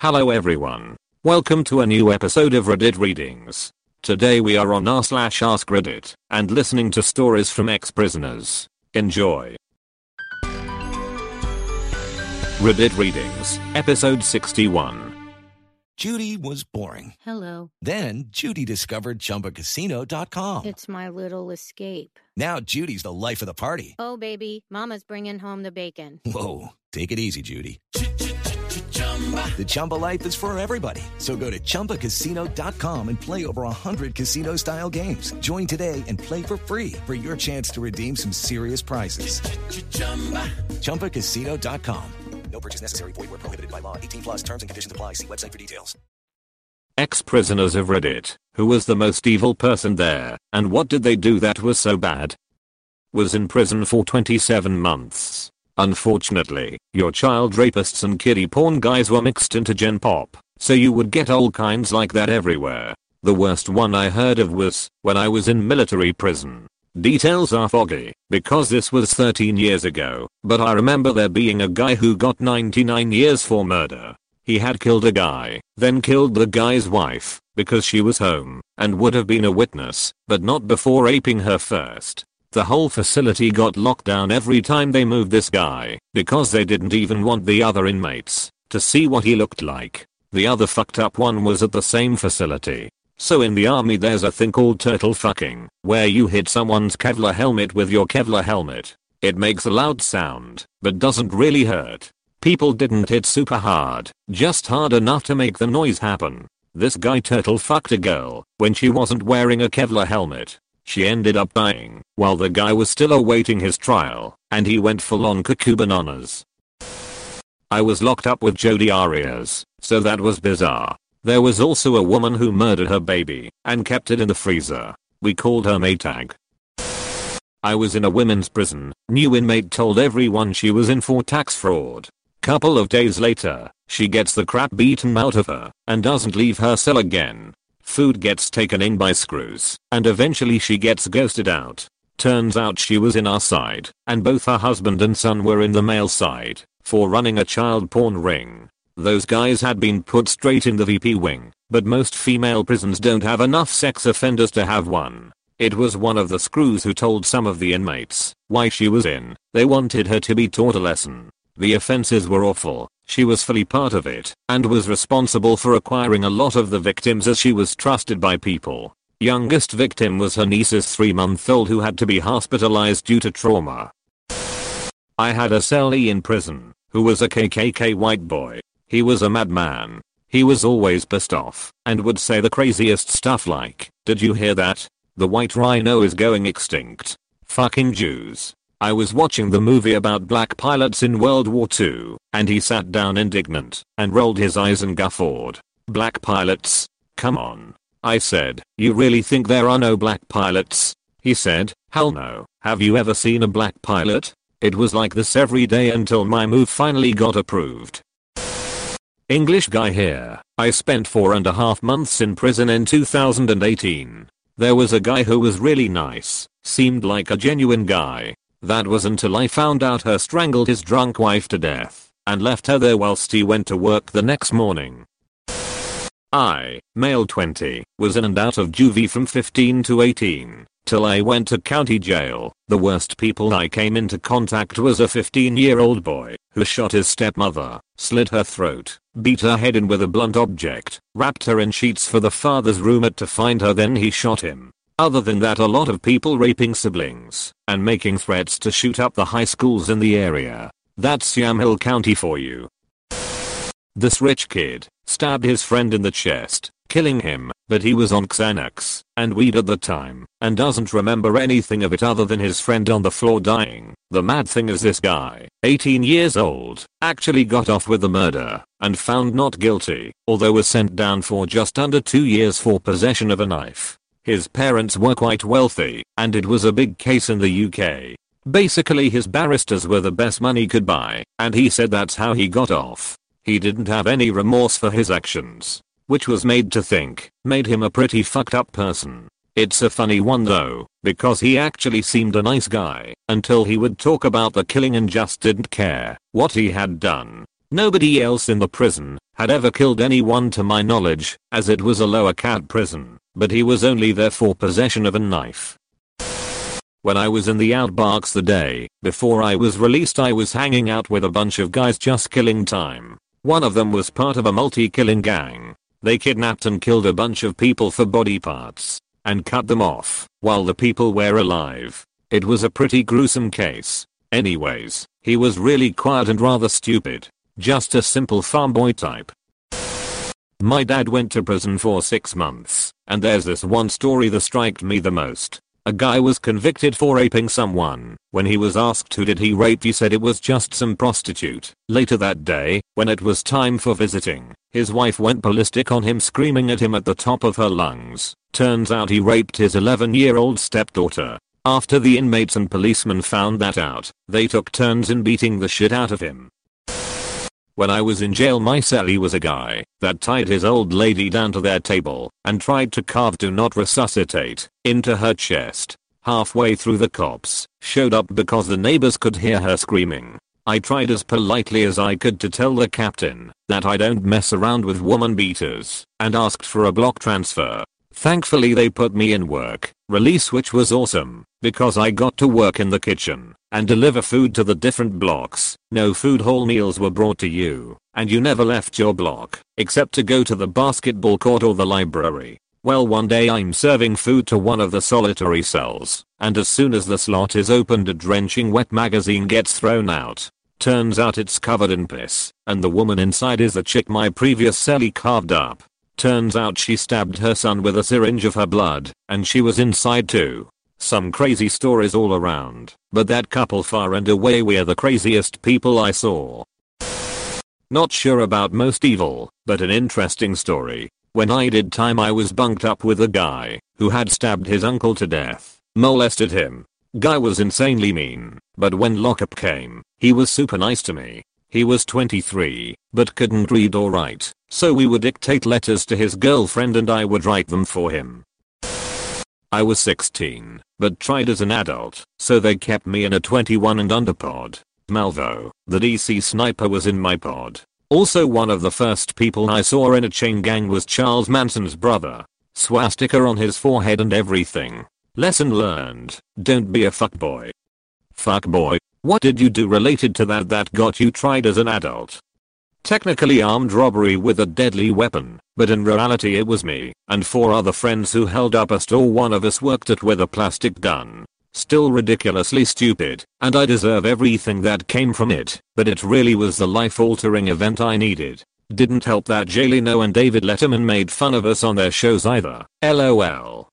Hello everyone. Welcome to a new episode of Reddit Readings. Today we are on r slash ask Reddit and listening to stories from ex-prisoners. Enjoy. Reddit Readings, episode 61. Judy was boring. Hello. Then Judy discovered ChumbaCasino.com. It's my little escape. Now Judy's the life of the party. Oh, baby, Mama's bringing home the bacon. Whoa, take it easy, Judy. The Chumba life is for everybody. So go to ChumbaCasino.com and play over 100 casino style games. Join today and play for free for your chance to redeem some serious prizes. ChumbaCasino.com. No purchase necessary. Void where prohibited by law. 18 plus terms and conditions apply. See website for details. Ex-prisoners of Reddit. Who was the most evil person there, and what did they do that was so bad? Was in prison for 27 months. Unfortunately, your child rapists and kiddie porn guys were mixed into Gen Pop, so you would get all kinds like that everywhere. The worst one I heard of was when I was in military prison. Details are foggy, because this was 13 years ago, but I remember there being a guy who got 99 years for murder. He had killed a guy, then killed the guy's wife, because she was home, and would have been a witness, but not before raping her first. The whole facility got locked down every time they moved this guy, because they didn't even want the other inmates to see what he looked like. The other fucked up one was at the same facility. So in the army there's a thing called turtle fucking, where you hit someone's Kevlar helmet with your Kevlar helmet. It makes a loud sound, but doesn't really hurt. People didn't hit super hard, just hard enough to make the noise happen. This guy turtle fucked a girl when she wasn't wearing a Kevlar helmet. She ended up dying while the guy was still awaiting his trial, and he went full on bananas. I was locked up with Jodi Arias, so that was bizarre. There was also a woman who murdered her baby and kept it in the freezer. We called her Maytag. I was in a women's prison. New inmate told everyone she was in for tax fraud. Couple of days later, she gets the crap beaten out of her and doesn't leave her cell again. Food gets taken in by screws, and eventually she gets ghosted out. Turns out she was in our side, and both her husband and son were in the male side, for running a child porn ring. Those guys had been put straight in the VP wing, but most female prisons don't have enough sex offenders to have one. It was one of the screws who told some of the inmates why she was in. They wanted her to be taught a lesson. The offenses were awful. She was fully part of it and was responsible for acquiring a lot of the victims as she was trusted by people. Youngest victim was her niece's 3 month old who had to be hospitalized due to trauma. I had a cellie in prison who was a KKK white boy. He was a madman. He was always pissed off and would say the craziest stuff like, did you hear that? The white rhino is going extinct. Fucking Jews. I was watching the movie about black pilots in World War II, and he sat down indignant and rolled his eyes and guffawed. Black pilots? Come on. I said, you really think there are no black pilots? He said, hell no. Have you ever seen a black pilot? It was like this every day until my move finally got approved. English guy here. I spent four and a half months in prison in 2018. There was a guy who was really nice, seemed like a genuine guy. That was until I found out her strangled his drunk wife to death and left her there whilst he went to work the next morning. I, male 20, was in and out of juvie from 15 to 18, till I went to county jail. The worst people I came into contact was a 15 year old boy who shot his stepmother, slit her throat, beat her head in with a blunt object, wrapped her in sheets for the father's roommate to find her then he shot him. Other than that a lot of people raping siblings and making threats to shoot up the high schools in the area. That's Yamhill County for you. This rich kid stabbed his friend in the chest, killing him, but he was on Xanax and weed at the time and doesn't remember anything of it other than his friend on the floor dying. The mad thing is this guy, 18 years old, actually got off with the murder and found not guilty, although was sent down for just under 2 years for possession of a knife. His parents were quite wealthy, and it was a big case in the UK. Basically his barristers were the best money could buy, and he said that's how he got off. He didn't have any remorse for his actions, which was made to think, made him a pretty fucked up person. It's a funny one though, because he actually seemed a nice guy, until he would talk about the killing and just didn't care what he had done. Nobody else in the prison had ever killed anyone to my knowledge, as it was a lower cat prison, but he was only there for possession of a knife. When I was in the outbarks the day before I was released I was hanging out with a bunch of guys just killing time. One of them was part of a multi-killing gang. They kidnapped and killed a bunch of people for body parts and cut them off while the people were alive. It was a pretty gruesome case. Anyways, he was really quiet and rather stupid. Just a simple farm boy type. My dad went to prison for 6 months, and there's this one story that striked me the most. A guy was convicted for raping someone. When he was asked who did he rape he said it was just some prostitute. Later that day, when it was time for visiting, his wife went ballistic on him screaming at him at the top of her lungs. Turns out he raped his 11 year old stepdaughter. After the inmates and policemen found that out, they took turns in beating the shit out of him. When I was in jail my cellie was a guy that tied his old lady down to their table and tried to carve do not resuscitate into her chest. Halfway through the cops showed up because the neighbors could hear her screaming. I tried as politely as I could to tell the captain that I don't mess around with woman beaters and asked for a block transfer. Thankfully they put me in work release which was awesome because I got to work in the kitchen and deliver food to the different blocks. No food hall meals were brought to you, and you never left your block, except to go to the basketball court or the library. Well one day I'm serving food to one of the solitary cells, and as soon as the slot is opened a drenching wet magazine gets thrown out. Turns out it's covered in piss, and the woman inside is the chick my previous cellie carved up. Turns out she stabbed her son with a syringe of her blood, and she was inside too. Some crazy stories all around, but that couple far and away were the craziest people I saw. Not sure about most evil, but an interesting story. When I did time I was bunked up with a guy who had stabbed his uncle to death, molested him. Guy was insanely mean, but when lockup came, he was super nice to me. He was 23, but couldn't read or write, so we would dictate letters to his girlfriend and I would write them for him. I was 16, but tried as an adult, so they kept me in a 21 and under pod. Malvo, the DC sniper was in my pod. Also one of the first people I saw in a chain gang was Charles Manson's brother. Swastika on his forehead and everything. Lesson learned, don't be a fuckboy. Fuckboy, what did you do related to that that got you tried as an adult? Technically armed robbery with a deadly weapon, but in reality it was me and four other friends who held up a store one of us worked at with a plastic gun. Still ridiculously stupid, and I deserve everything that came from it, but it really was the life-altering event I needed. Didn't help that Jay Leno and David Letterman made fun of us on their shows either. LOL.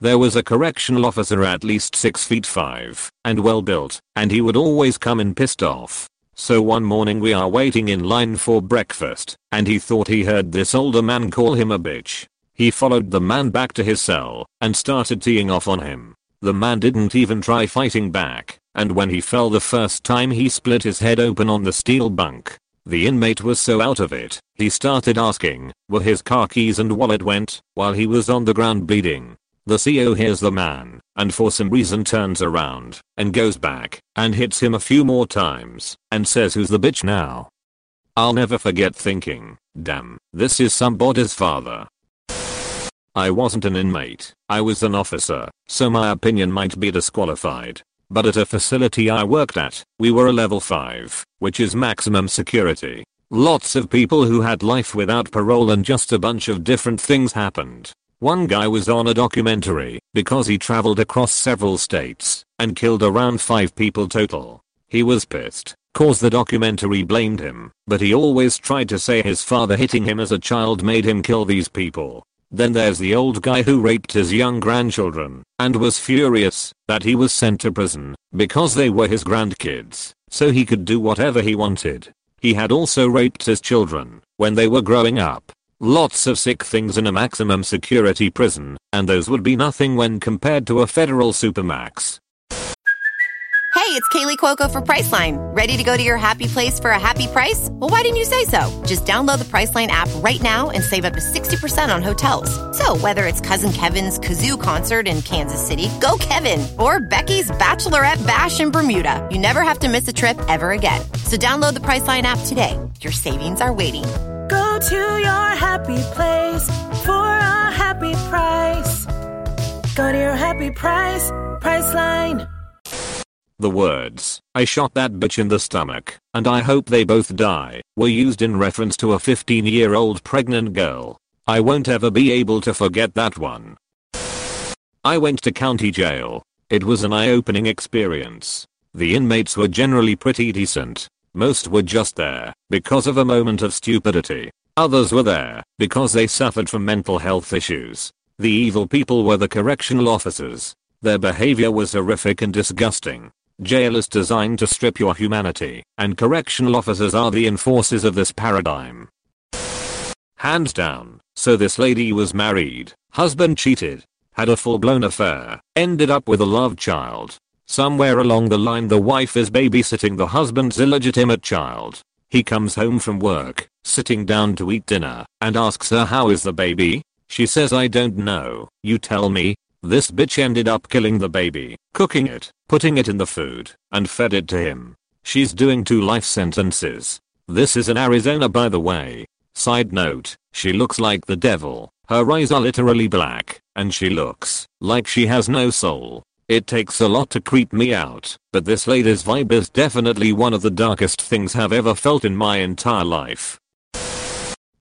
There was a correctional officer at least 6 feet 5 and well built, and he would always come in pissed off so one morning we are waiting in line for breakfast, and he thought he heard this older man call him a bitch. He followed the man back to his cell and started teeing off on him. The man didn't even try fighting back, and when he fell the first time he split his head open on the steel bunk. The inmate was so out of it, he started asking where his car keys and wallet went while he was on the ground bleeding. The CO hears the man, and for some reason turns around, and goes back, and hits him a few more times, and says who's the bitch now. I'll never forget thinking, damn, this is somebody's father. I wasn't an inmate, I was an officer, so my opinion might be disqualified. But at a facility I worked at, we were a level 5, which is maximum security. Lots of people who had life without parole and just a bunch of different things happened. One guy was on a documentary because he traveled across several states and killed around 5 people total. He was pissed cause the documentary blamed him, but he always tried to say his father hitting him as a child made him kill these people. Then there's the old guy who raped his young grandchildren and was furious that he was sent to prison because they were his grandkids, so he could do whatever he wanted. He had also raped his children when they were growing up Lots of sick things in a maximum security prison, and those would be nothing when compared to a federal supermax. Hey, it's Kaley Cuoco for Priceline. Ready to go to your happy place for a happy price? Well, why didn't you say so? Just download the Priceline app right now and save up to 60% on hotels. So, whether it's Cousin Kevin's Kazoo concert in Kansas City, go Kevin, or Becky's Bachelorette Bash in Bermuda, you never have to miss a trip ever again. So, download the Priceline app today. Your savings are waiting. To your happy place for a happy price. Go to your happy price, Priceline. The words, I shot that bitch in the stomach, and I hope they both die, were used in reference to a 15 year old pregnant girl. I won't ever be able to forget that one. I went to county jail. It was an eye-opening experience. The inmates were generally pretty decent. Most were just there because of a moment of stupidity. Others were there because they suffered from mental health issues. The evil people were the correctional officers. Their behavior was horrific and disgusting. Jail is designed to strip your humanity, and correctional officers are the enforcers of this paradigm. Hands down, so this lady was married, husband cheated, had a full-blown affair, ended up with a love child. Somewhere along the line the wife is babysitting the husband's illegitimate child. He comes home from work, sitting down to eat dinner, and asks her how is the baby? She says I don't know, you tell me. This bitch ended up killing the baby, cooking it, putting it in the food, and fed it to him. She's doing two life sentences. This is in Arizona by the way. Side note, she looks like the devil. Her eyes are literally black, and she looks like she has no soul. It takes a lot to creep me out, but this lady's vibe is definitely one of the darkest things I've ever felt in my entire life.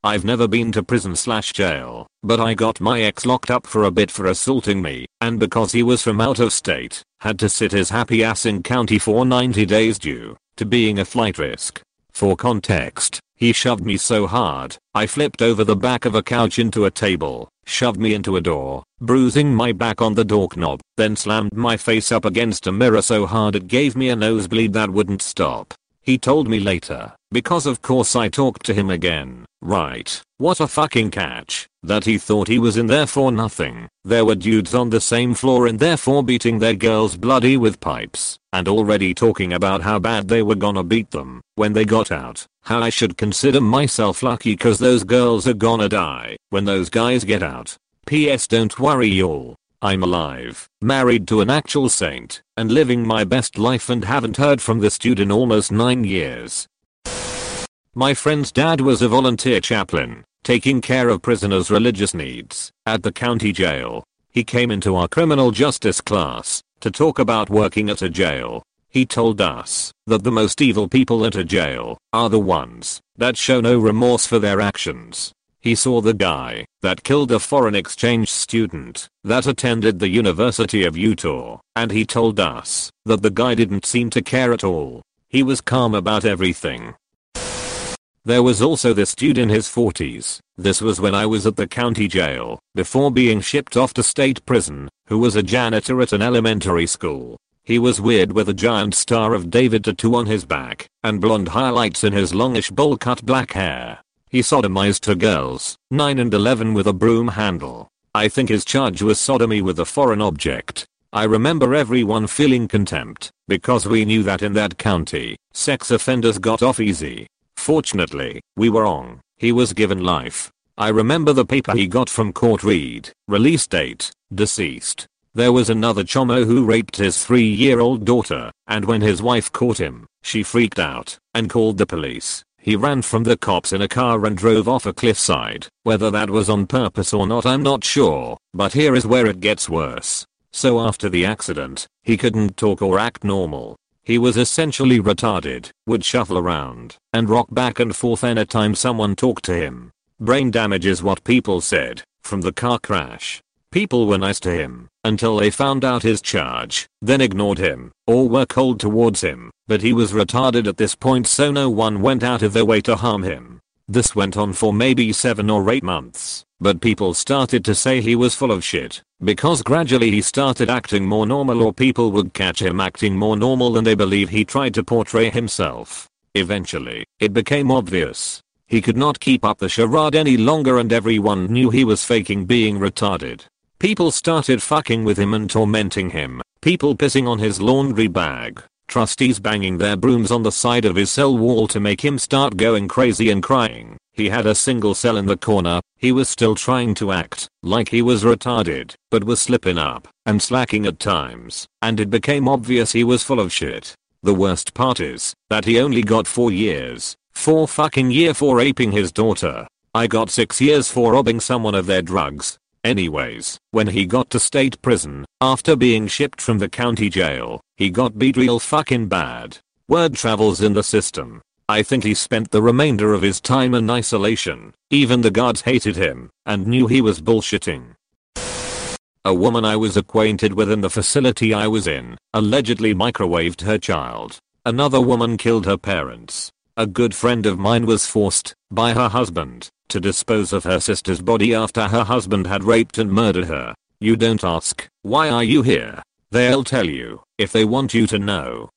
I've never been to prison slash jail, but I got my ex locked up for a bit for assaulting me, and because he was from out of state, had to sit his happy ass in county for 90 days due to being a flight risk. For context, he shoved me so hard, I flipped over the back of a couch into a table, shoved me into a door, bruising my back on the doorknob, then slammed my face up against a mirror so hard it gave me a nosebleed that wouldn't stop. He told me later, because of course I talked to him again, right, what a fucking catch, that he thought he was in there for nothing. There were dudes on the same floor and therefore beating their girls bloody with pipes, and already talking about how bad they were gonna beat them when they got out. How I should consider myself lucky cause those girls are gonna die when those guys get out. P.S. Don't worry y'all. I'm alive, married to an actual saint, and living my best life and haven't heard from this dude in almost 9 years. My friend's dad was a volunteer chaplain, taking care of prisoners' religious needs, at the county jail. He came into our criminal justice class, to talk about working at a jail. He told us, that the most evil people at a jail, are the ones, that show no remorse for their actions. He saw the guy that killed a foreign exchange student that attended the University of Utah, and he told us that the guy didn't seem to care at all. He was calm about everything. There was also this dude in his 40s, this was when I was at the county jail, before being shipped off to state prison, who was a janitor at an elementary school. He was weird with a giant Star of David tattoo on his back, and blonde highlights in his longish bowl cut black hair. He sodomized two girls, 9 and 11 with a broom handle. I think his charge was sodomy with a foreign object. I remember everyone feeling contempt, because we knew that in that county, sex offenders got off easy. Fortunately, we were wrong. He was given life. I remember the paper he got from court read, release date, deceased. There was another chomo who raped his 3 year old daughter, and when his wife caught him, she freaked out and called the police. He ran from the cops in a car and drove off a cliffside. Whether that was on purpose or not I'm not sure, but here is where it gets worse. So after the accident, he couldn't talk or act normal. He was essentially retarded, would shuffle around, and rock back and forth anytime someone talked to him. Brain damage is what people said, from the car crash. People were nice to him, until they found out his charge, then ignored him, or were cold towards him, but he was retarded at this point so no one went out of their way to harm him. This went on for maybe 7 or 8 months, but people started to say he was full of shit, because gradually he started acting more normal or people would catch him acting more normal than they believe he tried to portray himself. Eventually, it became obvious. He could not keep up the charade any longer and everyone knew he was faking being retarded. People started fucking with him and tormenting him, people pissing on his laundry bag, Trustees banging their brooms on the side of his cell wall to make him start going crazy and crying. He had a single cell in the corner, he was still trying to act like he was retarded, but was slipping up and slacking at times, and it became obvious he was full of shit. The worst part is that he only got 4 years, 4 fucking year for raping his daughter. I got 6 years for robbing someone of their drugs. Anyways, when he got to state prison, after being shipped from the county jail, he got beat real fucking bad. Word travels in the system. I think he spent the remainder of his time in isolation. Even the guards hated him and knew he was bullshitting. A woman I was acquainted with in the facility I was in allegedly microwaved her child. Another woman killed her parents. A good friend of mine was forced, by her husband, to dispose of her sister's body after her husband had raped and murdered her. You don't ask, why are you here? They'll tell you, if they want you to know.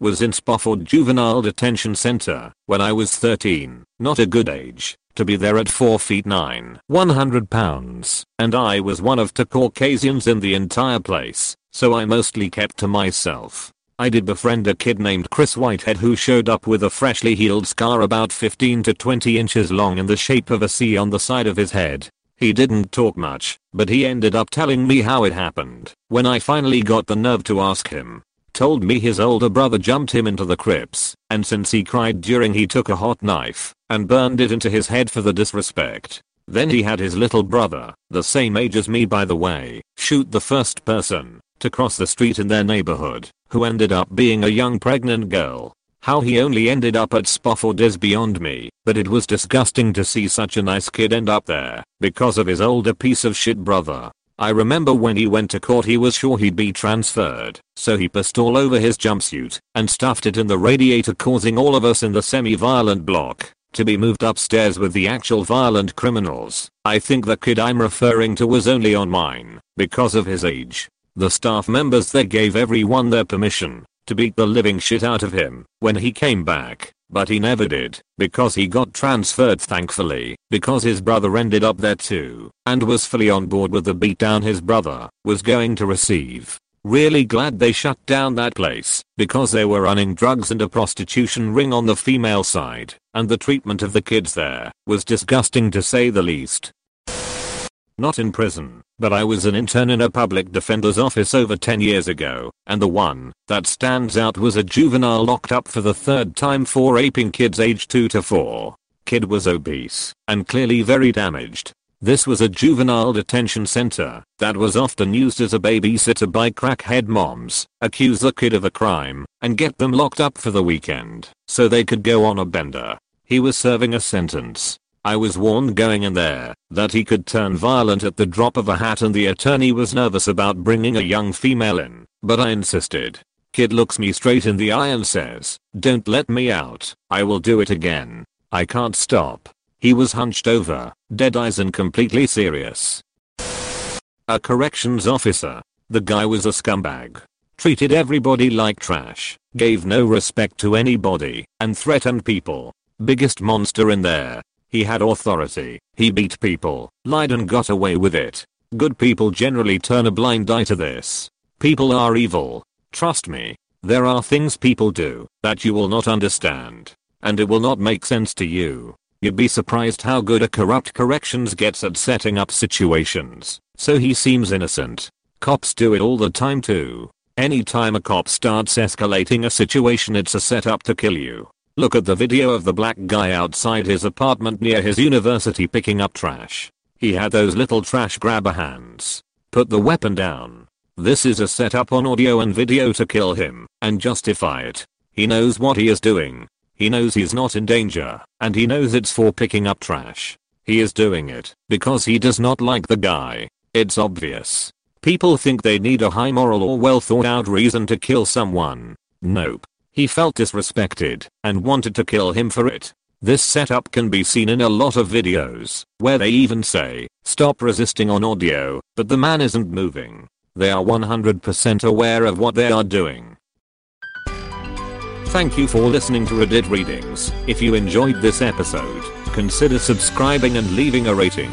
Was in Spofford Juvenile Detention Center when I was 13, not a good age. To be there at 4 feet 9, 100 pounds, and I was one of two Caucasians in the entire place, so I mostly kept to myself. I did befriend a kid named Chris Whitehead who showed up with a freshly healed scar about 15 to 20 inches long in the shape of a C on the side of his head. He didn't talk much, but he ended up telling me how it happened. When I finally got the nerve to ask him, told me his older brother jumped him into the Crips, and since he cried during he took a hot knife and burned it into his head for the disrespect. Then he had his little brother, the same age as me by the way, shoot the first person to cross the street in their neighborhood, who ended up being a young pregnant girl. How he only ended up at Spofford is beyond me, but it was disgusting to see such a nice kid end up there, because of his older piece of shit brother. I remember when he went to court he was sure he'd be transferred, so he pissed all over his jumpsuit and stuffed it in the radiator causing all of us in the semi-violent block to be moved upstairs with the actual violent criminals. I think the kid I'm referring to was only on mine because of his age. The staff members there gave everyone their permission to beat the living shit out of him when he came back but he never did, because he got transferred thankfully, because his brother ended up there too, and was fully on board with the beatdown his brother was going to receive. Really glad they shut down that place, because they were running drugs and a prostitution ring on the female side, and the treatment of the kids there was disgusting to say the least. Not in prison, but I was an intern in a public defender's office over 10 years ago, and the one that stands out was a juvenile locked up for the third time for raping kids aged 2 to 4. Kid was obese and clearly very damaged. This was a juvenile detention center that was often used as a babysitter by crackhead moms, accuse the kid of a crime, and get them locked up for the weekend so they could go on a bender. He was serving a sentence I was warned going in there that he could turn violent at the drop of a hat and the attorney was nervous about bringing a young female in, but I insisted. Kid looks me straight in the eye and says, don't let me out, I will do it again. I can't stop. He was hunched over, dead eyes and completely serious. A corrections officer. The guy was a scumbag. Treated everybody like trash, gave no respect to anybody, and threatened people. Biggest monster in there. He had authority, he beat people, lied and got away with it. Good people generally turn a blind eye to this. People are evil. Trust me. There are things people do that you will not understand. And it will not make sense to you. You'd be surprised how good a corrupt corrections gets at setting up situations. So he seems innocent. Cops do it all the time too. Anytime a cop starts escalating a situation it's a setup to kill you. Look at the video of the black guy outside his apartment near his university picking up trash. He had those little trash grabber hands. Put the weapon down. This is a setup on audio and video to kill him and justify it. He knows what he is doing. He knows he's not in danger and he knows it's for picking up trash. He is doing it because he does not like the guy. It's obvious. People think they need a high moral or well thought out reason to kill someone. Nope. He felt disrespected and wanted to kill him for it. This setup can be seen in a lot of videos, where they even say, stop resisting on audio, but the man isn't moving. They are 100% aware of what they are doing. Thank you for listening to Reddit Readings. If you enjoyed this episode, consider subscribing and leaving a rating.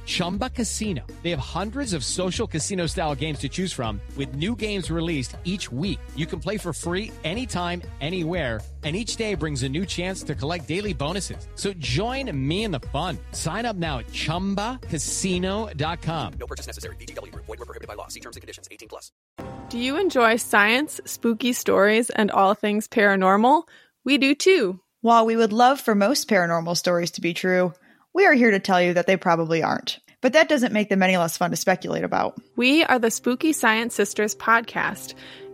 Chumba Casino. They have hundreds of social casino style games to choose from, with new games released each week. You can play for free anytime, anywhere. And each day brings a new chance to collect daily bonuses. So join me in the fun. Sign up now at chumbacasino.com. No purchase necessary. VGW Group. Void were prohibited by law. See terms and conditions. 18 plus. Do you enjoy science, spooky stories, and all things paranormal? We do too. While we would love for most paranormal stories to be true, we are here to tell you that they probably aren't. But that doesn't make them any less fun to speculate about. We are the Spooky Science Sisters podcast.